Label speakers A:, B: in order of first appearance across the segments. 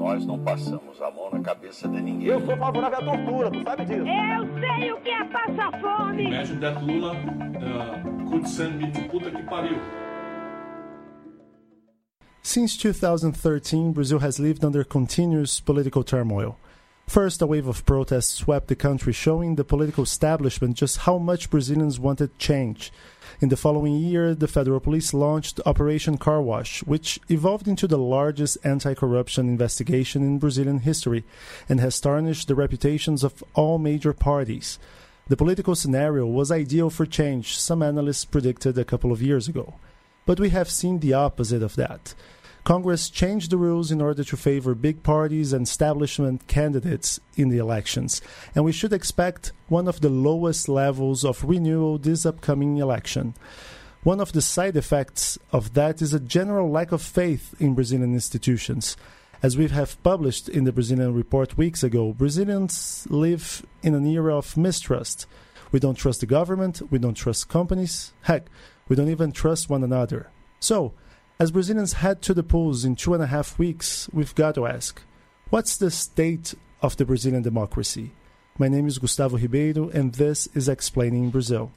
A: Nós não passamos a mão na cabeça de ninguém.
B: Eu sou favorável à tortura, tu sabe disso.
C: Eu sei o que é passar fome.
D: Imagine that Lula uh, could send me to puta que pariu.
E: Since 2013, Brazil has lived under continuous political turmoil. First, a wave of protests swept the country, showing the political establishment just how much Brazilians wanted change. In the following year, the federal police launched Operation Car Wash, which evolved into the largest anti corruption investigation in Brazilian history and has tarnished the reputations of all major parties. The political scenario was ideal for change, some analysts predicted a couple of years ago. But we have seen the opposite of that. Congress changed the rules in order to favor big parties and establishment candidates in the elections, and we should expect one of the lowest levels of renewal this upcoming election. One of the side effects of that is a general lack of faith in Brazilian institutions. As we have published in the Brazilian report weeks ago, Brazilians live in an era of mistrust. We don't trust the government, we don't trust companies, heck, we don't even trust one another. So, as Brazilians head to the polls in two and a half weeks, we've got to ask what's the state of the Brazilian democracy? My name is Gustavo Ribeiro, and this is Explaining Brazil.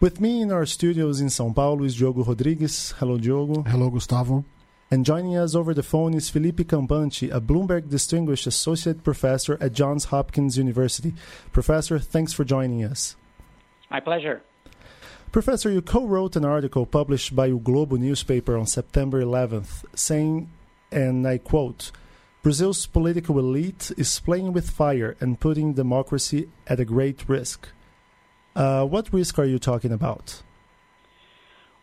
E: With me in our studios in São Paulo is Diogo Rodrigues. Hello, Diogo.
F: Hello, Gustavo.
E: And joining us over the phone is Felipe Campante, a Bloomberg Distinguished Associate Professor at Johns Hopkins University. Professor, thanks for joining us.
G: My pleasure.
E: Professor, you co wrote an article published by O Globo newspaper on September 11th saying, and I quote, Brazil's political elite is playing with fire and putting democracy at a great risk. Uh, what risk are you talking about?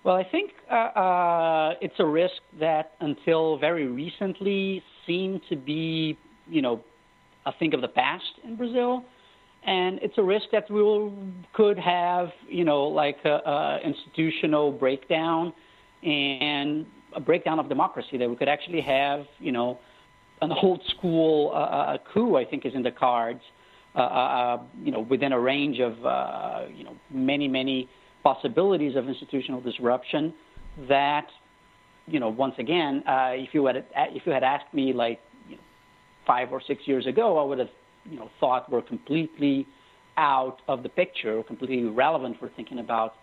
G: Well, I think uh, uh, it's a risk that until very recently seemed to be, you know, a thing of the past in Brazil. And it's a risk that we will, could have, you know, like an institutional breakdown and a breakdown of democracy, that we could actually have, you know, an old school uh, uh coup, I think, is in the cards, uh, uh, you know, within a range of, you know, many, many possibilities of institutional disruption that, you know, once again, uh, if you had if you had asked me like you know, five or six years ago, I would have, you know, thought were completely out of the picture, completely irrelevant for thinking about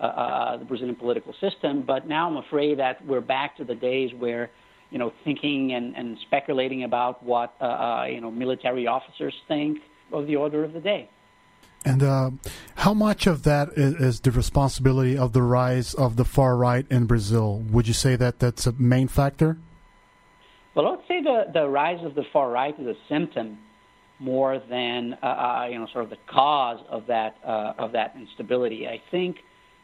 G: uh, uh, the Brazilian political system. But now I'm afraid that we're back to the days where, you know, thinking and, and speculating about what uh, uh you know military officers think of the order of the day.
F: And uh, how much of that is, is, the responsibility of the rise of the far right in Brazil? Would you say that that's a main factor?
G: Well, I would say the, the rise of the far right is a symptom more than uh, uh, you know sort of the cause of that uh, of that instability. I think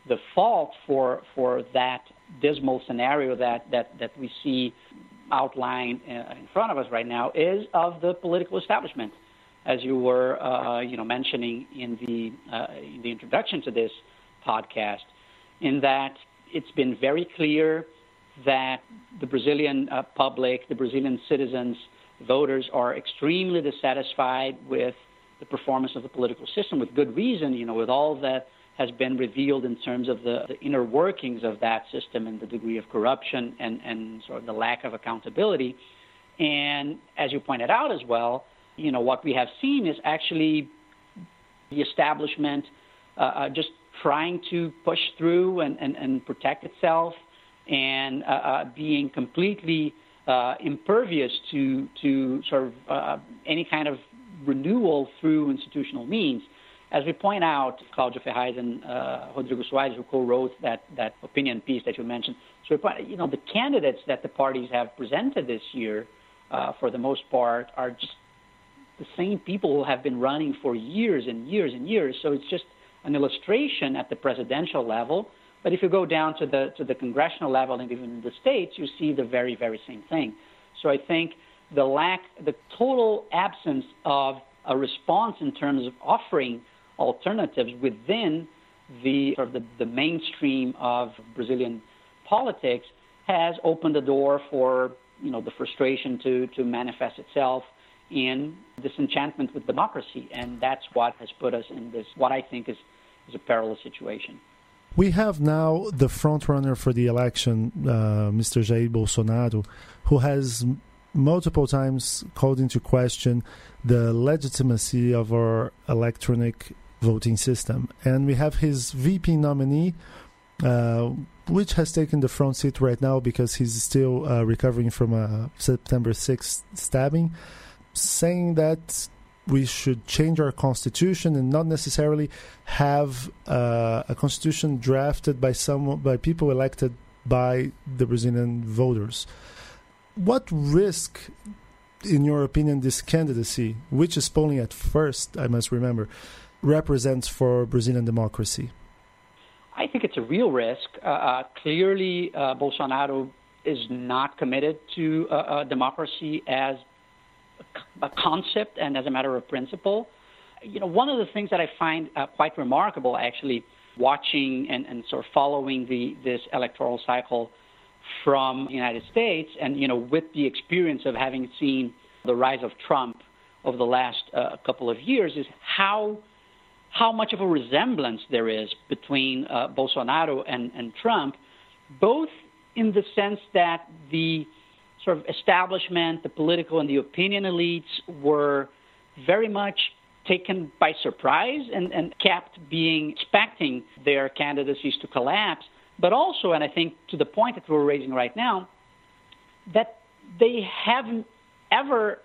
G: the fault for for that dismal scenario that that that we see outlined uh, in front of us right now is of the political establishment as you were, uh, you know, mentioning in the uh, in the introduction to this podcast, in that it's been very clear that the Brazilian uh, public, the Brazilian citizens, voters are extremely dissatisfied with the performance of the political system, with good reason, you know, with all that has been revealed in terms of the, the inner workings of that system and the degree of corruption and, and sort of the lack of accountability. And as you pointed out as well, you know, what we have seen is actually the establishment uh, uh, just trying to push through and, and, and protect itself and uh, uh being completely uh, impervious to, to sort of uh, any kind of renewal through institutional means. As we point out, Claudio Ferraz and Rodrigo Soares, who co-wrote that, that opinion piece that you mentioned, so you know, the candidates that the parties have presented this year, for the most part, are just the same people who have been running for years and years and years. So it's just an illustration at the presidential level. But if you go down to the to the congressional level and even in the states, you see the very very same thing. So I think the lack, the total absence of a response in terms of offering alternatives within the sort of the, the mainstream of Brazilian politics has opened the door for you know the frustration to to manifest itself in disenchantment with democracy, and that's what has put us in this what I think is is a perilous situation.
E: We have now the frontrunner for the election, uh, Mr. Jair Bolsonaro, who has multiple times called into question the legitimacy of our electronic voting system. And we have his VP nominee, uh, which has taken the front seat right now because he's still uh, recovering from a September 6th stabbing, saying that we should change our constitution and not necessarily have uh, a constitution drafted by some by people elected by the Brazilian voters. What risk, in your opinion, this candidacy, which is polling at first, I must remember, represents for Brazilian democracy?
G: I think it's a real risk. Uh, uh, clearly, uh, Bolsonaro is not committed to uh, uh, democracy as a concept and as a matter of principle. You know, one of the things that I find uh, quite remarkable, actually, watching and, and sort of following the this electoral cycle from the United States, and you know, with the experience of having seen the rise of Trump over the last uh, couple of years, is how how much of a resemblance there is between uh, Bolsonaro and, and Trump, both in the sense that the sort of establishment, the political and the opinion elites were very much taken by surprise and, and kept being expecting their candidacies to collapse. But also, and I think to the point that we're raising right now, that they haven't ever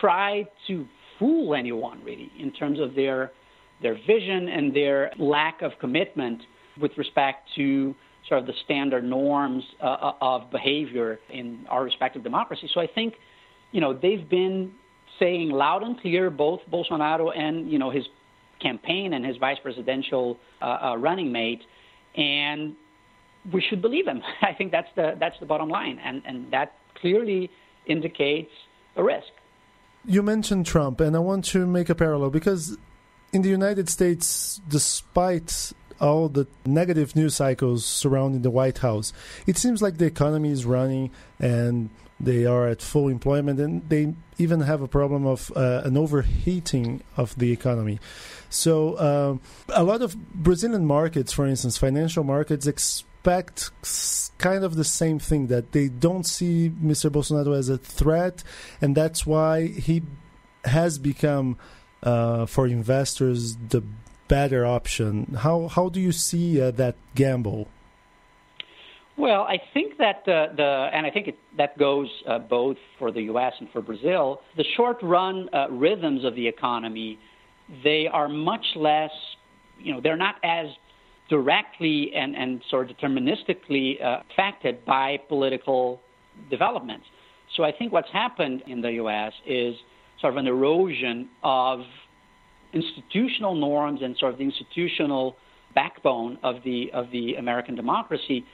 G: tried to fool anyone really in terms of their their vision and their lack of commitment with respect to sort of the standard norms uh, uh, of behavior in our respective democracies. So I think, you know, they've been saying loud and clear, both Bolsonaro and, you know, his campaign and his vice presidential uh, uh, running mate, and we should believe him. I think that's the that's the bottom line, and and that clearly indicates a risk.
E: You mentioned Trump, and I want to make a parallel because in the United States, despite all the negative news cycles surrounding the White House, it seems like the economy is running and they are at full employment and they even have a problem of uh, an overheating of the economy. So, uh, a lot of Brazilian markets, for instance, financial markets, expect kind of the same thing that they don't see Mr. Bolsonaro as a threat, and that's why he has become uh, for investors the better option. How how do you see uh, that gamble?
G: Well, I think that the, the and I think it, that goes uh, both for the U.S. and for Brazil. The short run uh, rhythms of the economy, they are much less, you know, they're not as directly and, and sort of deterministically uh, affected by political developments. So I think what's happened in the U.S. is sort of an erosion of institutional norms and sort of the institutional backbone of the of the American democracy.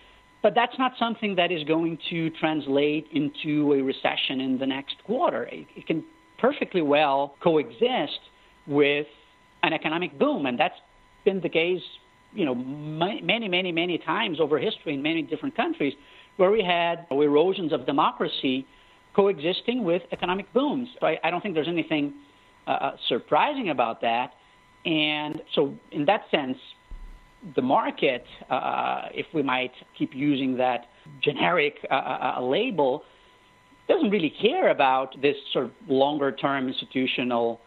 G: But that's not something that is going to translate into a recession in the next quarter. It, it can perfectly well coexist with an economic boom, and that's been the case, you know, many, many, many times over history in many different countries, where we had erosions of democracy coexisting with economic booms. So I, I don't think there's anything uh, uh, surprising about that. And so, in that sense, the market, uh, if we might keep using that generic uh, uh, uh, label, doesn't really care about this sort of longer term institutional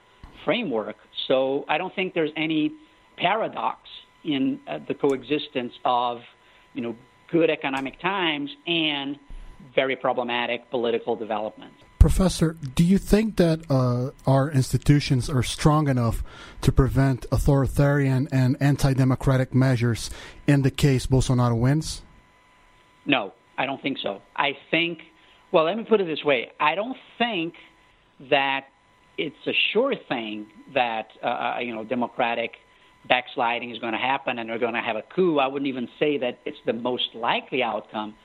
G: framework. So I don't think there's any paradox in the coexistence of, you know, good economic times and very problematic political development.
F: Professor, do you think that uh, our institutions are strong enough to prevent authoritarian and anti democratic measures in the case Bolsonaro wins?
G: No, I don't think so. I think, well, let me put it this way I don't think that it's a sure thing that, uh, you know, democratic backsliding is going to happen and they're going to have a coup. I wouldn't even say that it's the most likely outcome.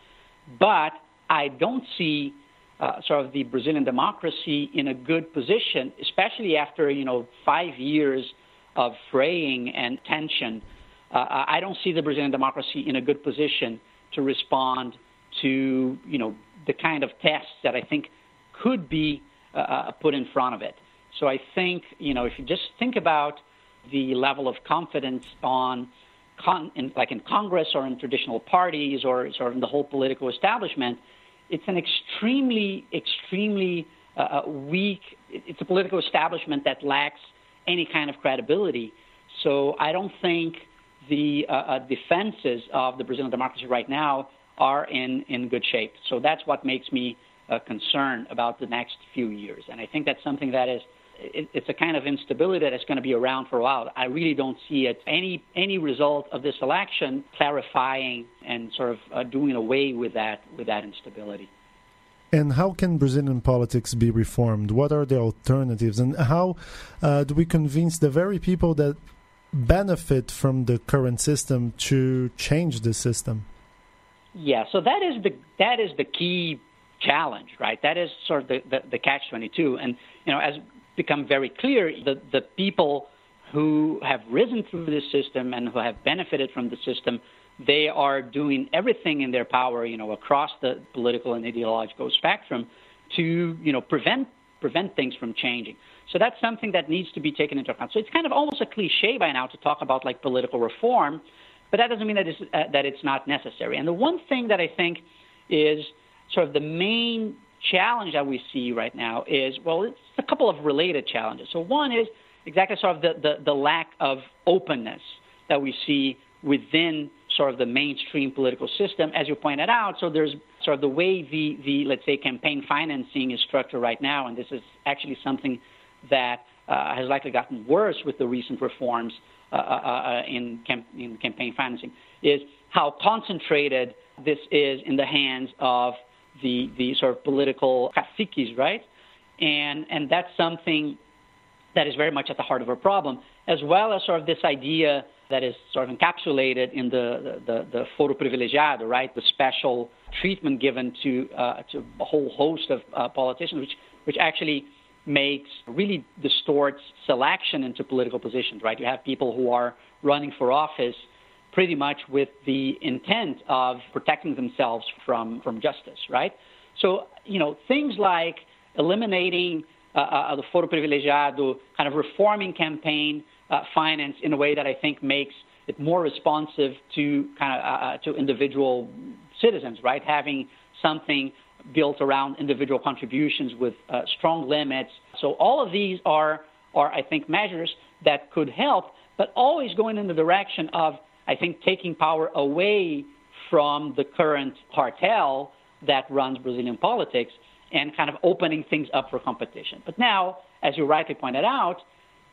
G: But I don't see uh, sort of the Brazilian democracy in a good position, especially after you know five years of fraying and tension. Uh, I don't see the Brazilian democracy in a good position to respond to you know the kind of tests that I think could be uh, put in front of it. So I think, you know, if you just think about the level of confidence on, con- in, like in Congress or in traditional parties or sort of in the whole political establishment, it's an extremely, extremely uh, uh weak, it's a political establishment that lacks any kind of credibility. So I don't think the uh, uh, defenses of the Brazilian democracy right now are in, in good shape. So that's what makes me uh, concerned about the next few years. And I think that's something that is it, it's a kind of instability that is going to be around for a while. I really don't see it any any result of this election clarifying and sort of uh, doing away with that with that instability.
E: And how can Brazilian politics be reformed? What are the alternatives? And how uh, do we convince the very people that benefit from the current system to change the system?
G: Yeah, so that is the that is the key challenge, right? That is sort of the, the, the catch twenty two. And you know, as become very clear, that the people who have risen through the system and who have benefited from the system, they are doing everything in their power, you know, across the political and ideological spectrum to, you know, prevent prevent things from changing. So that's something that needs to be taken into account. So it's kind of almost a cliche by now to talk about like political reform, but that doesn't mean that it's, uh, that it's not necessary. And the one thing that I think is sort of the main challenge that we see right now is well, it's a couple of related challenges. So one is exactly sort of the, the, the lack of openness that we see within sort of the mainstream political system, as you pointed out. So there's sort of the way the, the let's say campaign financing is structured right now, and this is actually something that uh, has likely gotten worse with the recent reforms uh, uh, uh in, cam- in campaign financing, is how concentrated this is in the hands of the, the sort of political caciques, right? And, and that's something that is very much at the heart of our problem, as well as sort of this idea that is sort of encapsulated in the, the, the foro privilegiado, right? The special treatment given to, uh, to a whole host of uh, politicians, which, which actually makes really distorts selection into political positions, right? You have people who are running for office pretty much with the intent of protecting themselves from, from justice, right? So, you know, things like eliminating uh, uh, the foro privilegiado, kind of reforming campaign uh, finance in a way that I think makes it more responsive to kind of uh, uh, to individual citizens, right? Having something built around individual contributions with uh, strong limits. So all of these are, are, I think, measures that could help, but always going in the direction of, I think, taking power away from the current cartel that runs Brazilian politics and kind of opening things up for competition. But now, as you rightly pointed out,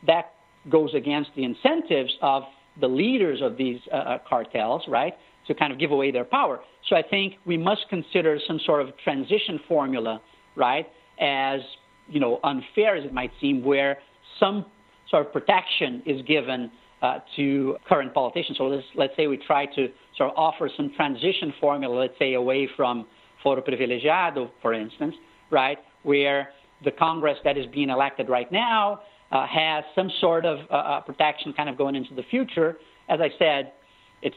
G: that goes against the incentives of the leaders of these uh, uh cartels, right? to kind of give away their power. So I think we must consider some sort of transition formula, right, as you know unfair as it might seem, where some sort of protection is given uh, to current politicians. So let's, let's say we try to sort of offer some transition formula, let's say away from foro privilegiado, for instance, right, where the Congress that is being elected right now uh, has some sort of uh, uh protection kind of going into the future. As I said, it's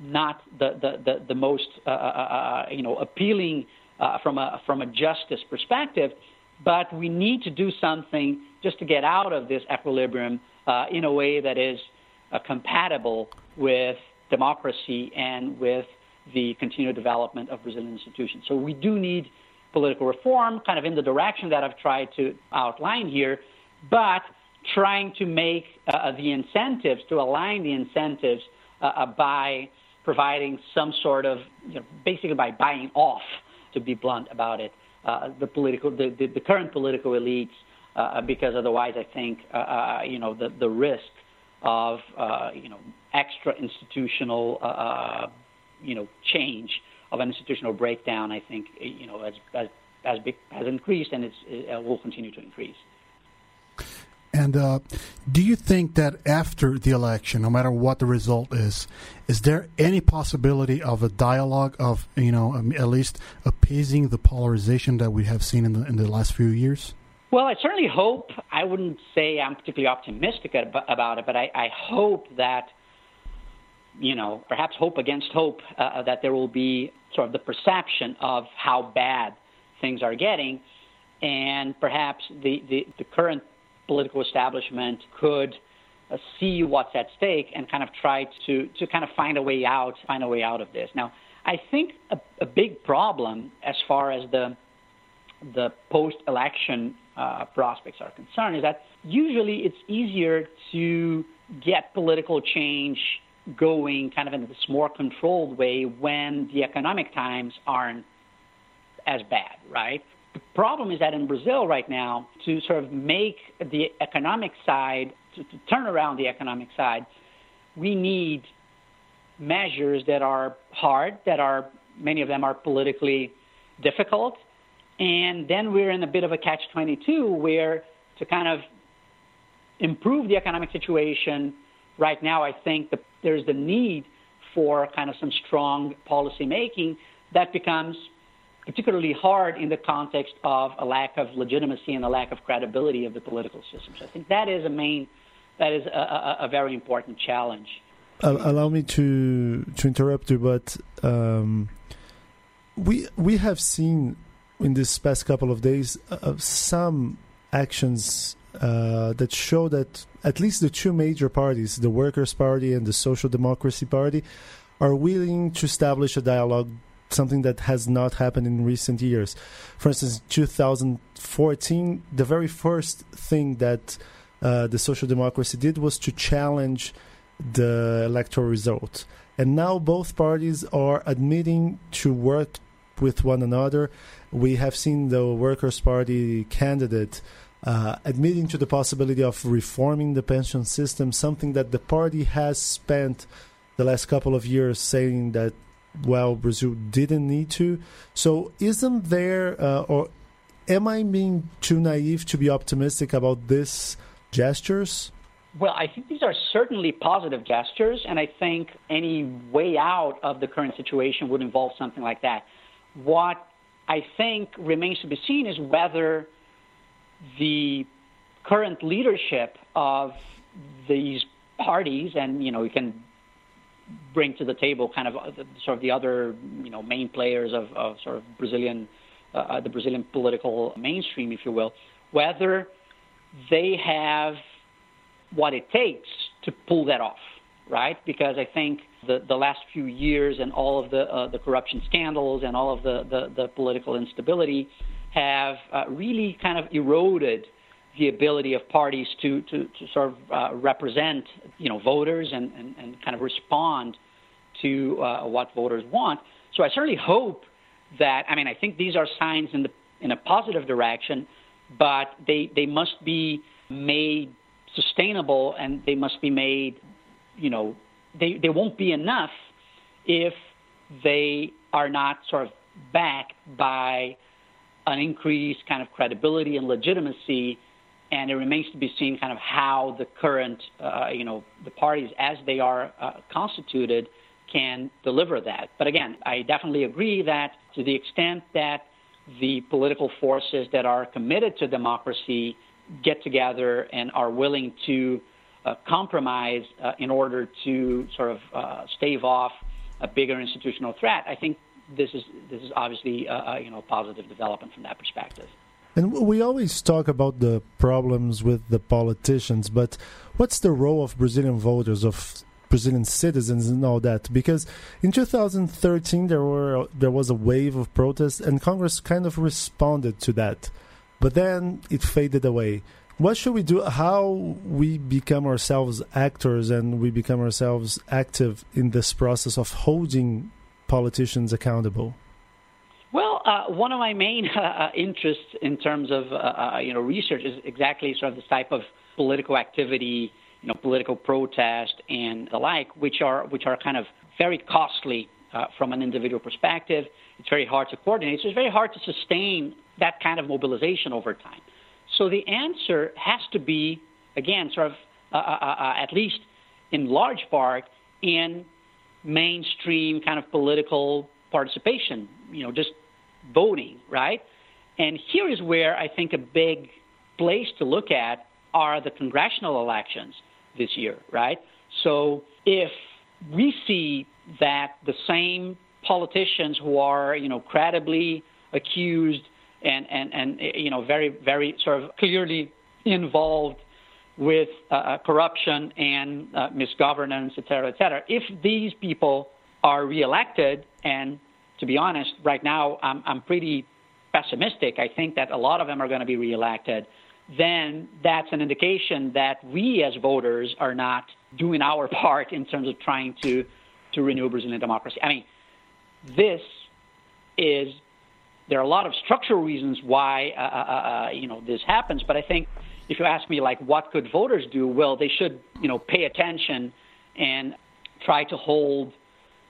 G: not the the the, the most uh, you know appealing from a from a justice perspective, but we need to do something just to get out of this equilibrium in a way that is uh, compatible with democracy and with the continued development of Brazilian institutions. So we do need political reform, kind of in the direction that I've tried to outline here, but trying to make the incentives to align the incentives by providing some sort of, you know, basically by buying off, to be blunt about it, uh, the political, the, the, the, current political elites, uh, because otherwise, I think, uh, uh you know, the the risk of, uh, you know, extra institutional, uh, you know, change of an institutional breakdown, I think, you know, has has has, has increased and it will continue to increase.
F: And uh, do you think that after the election, no matter what the result is, is there any possibility of a dialogue of you know um, at least appeasing the polarization that we have seen in the in the last few years?
G: Well, I certainly hope. I wouldn't say I'm particularly optimistic about it, but I, I hope that you know, perhaps hope against hope, uh, that there will be sort of the perception of how bad things are getting and perhaps the, the, the current political establishment could uh, see what's at stake and kind of try to, to kind of find a way out, find a way out of this. Now, I think a, a big problem as far as the the post-election uh, prospects are concerned is that usually it's easier to get political change going kind of in this more controlled way when the economic times aren't as bad, right? The problem is that in Brazil right now, to sort of make the economic side, to, to turn around the economic side, we need measures that are hard, that are, many of them are politically difficult. And then we're in a bit of a catch 22 where to kind of improve the economic situation right now, I think the, there's the need for kind of some strong policy making that becomes particularly hard in the context of a lack of legitimacy and a lack of credibility of the political system. So I think that is a main, that is a, a, a very important challenge.
E: allow me to to interrupt you, but um, we we have seen in this past couple of days uh, some actions uh, that show that at least the two major parties, the Workers' Party and the Social Democracy Party, are willing to establish a dialogue, something that has not happened in recent years. For instance, 2014, the very first thing that uh, the Social Democracy did was to challenge the electoral result. And now both parties are admitting to work with one another. We have seen the Workers' Party candidate uh, admitting to the possibility of reforming the pension system, something that the party has spent the last couple of years saying that, well, Brazil didn't need to. So, isn't there, uh, or am I being too naive to be optimistic about these gestures?
G: Well, I think these are certainly positive gestures, and I think any way out of the current situation would involve something like that. What I think remains to be seen is whether the current leadership of these parties, and you know, you can bring to the table kind of sort of the other you know main players of, of sort of Brazilian, uh, uh, the Brazilian political mainstream, if you will, whether they have what it takes to pull that off, right? Because I think the, the last few years and all of the uh, the corruption scandals and all of the, the, the political instability have uh, really kind of eroded the ability of parties to, to, to sort of uh, represent, you know, voters and, and, and kind of respond to uh, what voters want. So I certainly hope that, I mean, I think these are signs in, the, in a positive direction, but they, they must be made sustainable and they must be made, you know, they, they won't be enough if they are not sort of backed by an increased kind of credibility and legitimacy. And it remains to be seen kind of how the current, uh, you know, the parties as they are uh, constituted can deliver that. But again, I definitely agree that to the extent that the political forces that are committed to democracy get together and are willing to compromise uh, in order to sort of uh, stave off a bigger institutional threat, I think this is this is obviously a, you know positive development from that perspective.
E: And we always talk about the problems with the politicians, but what's the role of Brazilian voters, of Brazilian citizens, and all that? Because in 2013 there were there was a wave of protests, and Congress kind of responded to that, but then it faded away. What should we do? How we become ourselves actors and we become ourselves active in this process of holding politicians accountable?
G: Well, uh, one of my main uh, uh, interests in terms of uh, uh, you know research is exactly sort of this type of political activity, you know, political protest and the like, which are which are kind of very costly uh, from an individual perspective. It's very hard to coordinate. So it's very hard to sustain that kind of mobilization over time. So the answer has to be again, sort of uh, uh, uh, at least in large part in mainstream kind of political participation, you know, just voting, right? And here is where I think a big place to look at are the congressional elections this year, right? So if we see that the same politicians who are, you know, credibly accused and, and, and you know, very, very sort of clearly involved with uh, uh, corruption and uh, misgovernance, et cetera, et cetera. If these people are reelected, and to be honest, right now I'm, I'm pretty pessimistic. I think that a lot of them are going to be reelected. Then that's an indication that we as voters are not doing our part in terms of trying to to renew Brazilian democracy. I mean, this is there are a lot of structural reasons why uh, uh, uh, you know this happens, but I think if you ask me like what could voters do, well, they should you know pay attention and try to hold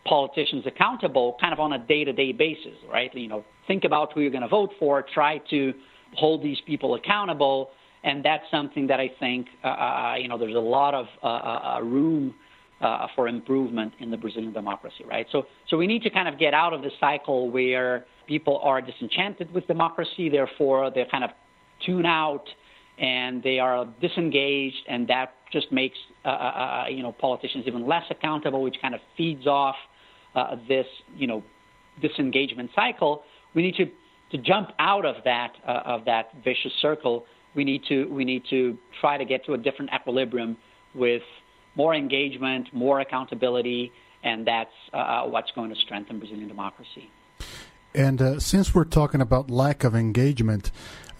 G: politicians accountable kind of on a day-to-day basis, right? You know, think about who you're going to vote for, try to hold these people accountable, and that's something that I think uh, uh you know there's a lot of uh, uh, room uh, for improvement in the Brazilian democracy, right? So, so we need to kind of get out of the cycle where people are disenchanted with democracy, therefore they kind of tune out and they are disengaged, and that just makes uh, uh, uh you know politicians even less accountable, which kind of feeds off uh, this you know disengagement cycle. We need to to jump out of that uh, of that vicious circle. We need to we need to try to get to a different equilibrium with more engagement, more accountability, and that's uh, what's going to strengthen Brazilian democracy.
F: And uh, since we're talking about lack of engagement,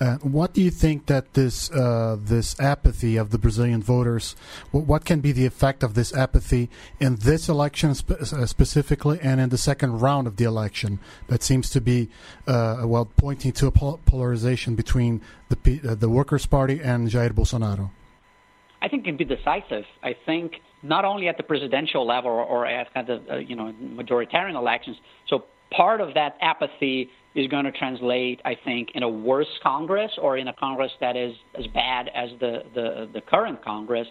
F: uh, what do you think that this uh, this apathy of the Brazilian voters? What can be the effect of this apathy in this election spe- uh, specifically, and in the second round of the election? That seems to be uh, well pointing to a polarization between the uh, the Workers' Party and Jair Bolsonaro.
G: I think it can be decisive. I think not only at the presidential level or at the uh, you know majoritarian elections. So part of that apathy is going to translate, I think, in a worse Congress or in a Congress that is as bad as the, the, the current Congress.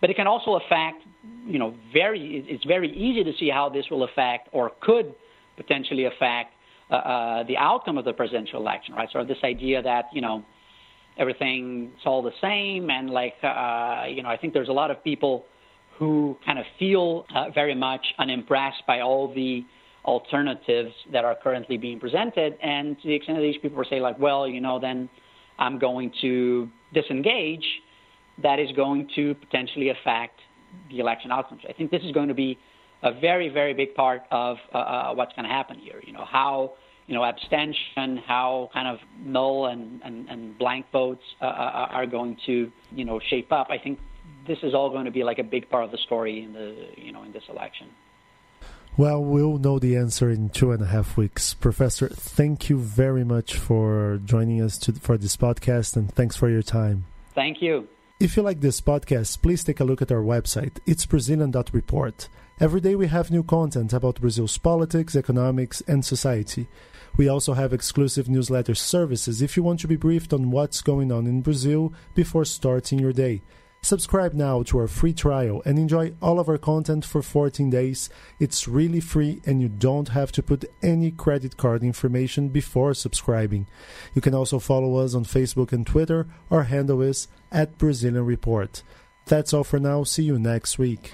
G: But it can also affect, you know, very, it's very easy to see how this will affect or could potentially affect uh, uh, the outcome of the presidential election, right? So this idea that, you know, everything's all the same and like, uh, you know, I think there's a lot of people who kind of feel uh, very much unimpressed by all the alternatives that are currently being presented. And to the extent that these people saying, like, well, you know, then I'm going to disengage, that is going to potentially affect the election outcomes. I think this is going to be a very, very big part of uh, uh, what's going to happen here. You know, how you know abstention, how kind of null and, and, and blank votes uh, uh are going to you know shape up. I think this is all going to be like a big part of the story in the you know in this election.
E: Well, we'll know the answer in two and a half weeks. Professor, thank you very much for joining us to, for this podcast and thanks for your time.
G: Thank you.
E: If you like this podcast, please take a look at our website. It's Brazilian.report. Every day we have new content about Brazil's politics, economics, and society. We also have exclusive newsletter services if you want to be briefed on what's going on in Brazil before starting your day. Subscribe now to our free trial and enjoy all of our content for 14 days. It's really free and you don't have to put any credit card information before subscribing. You can also follow us on Facebook and Twitter. Our handle is at Brazilian Report. That's all for now. See you next week.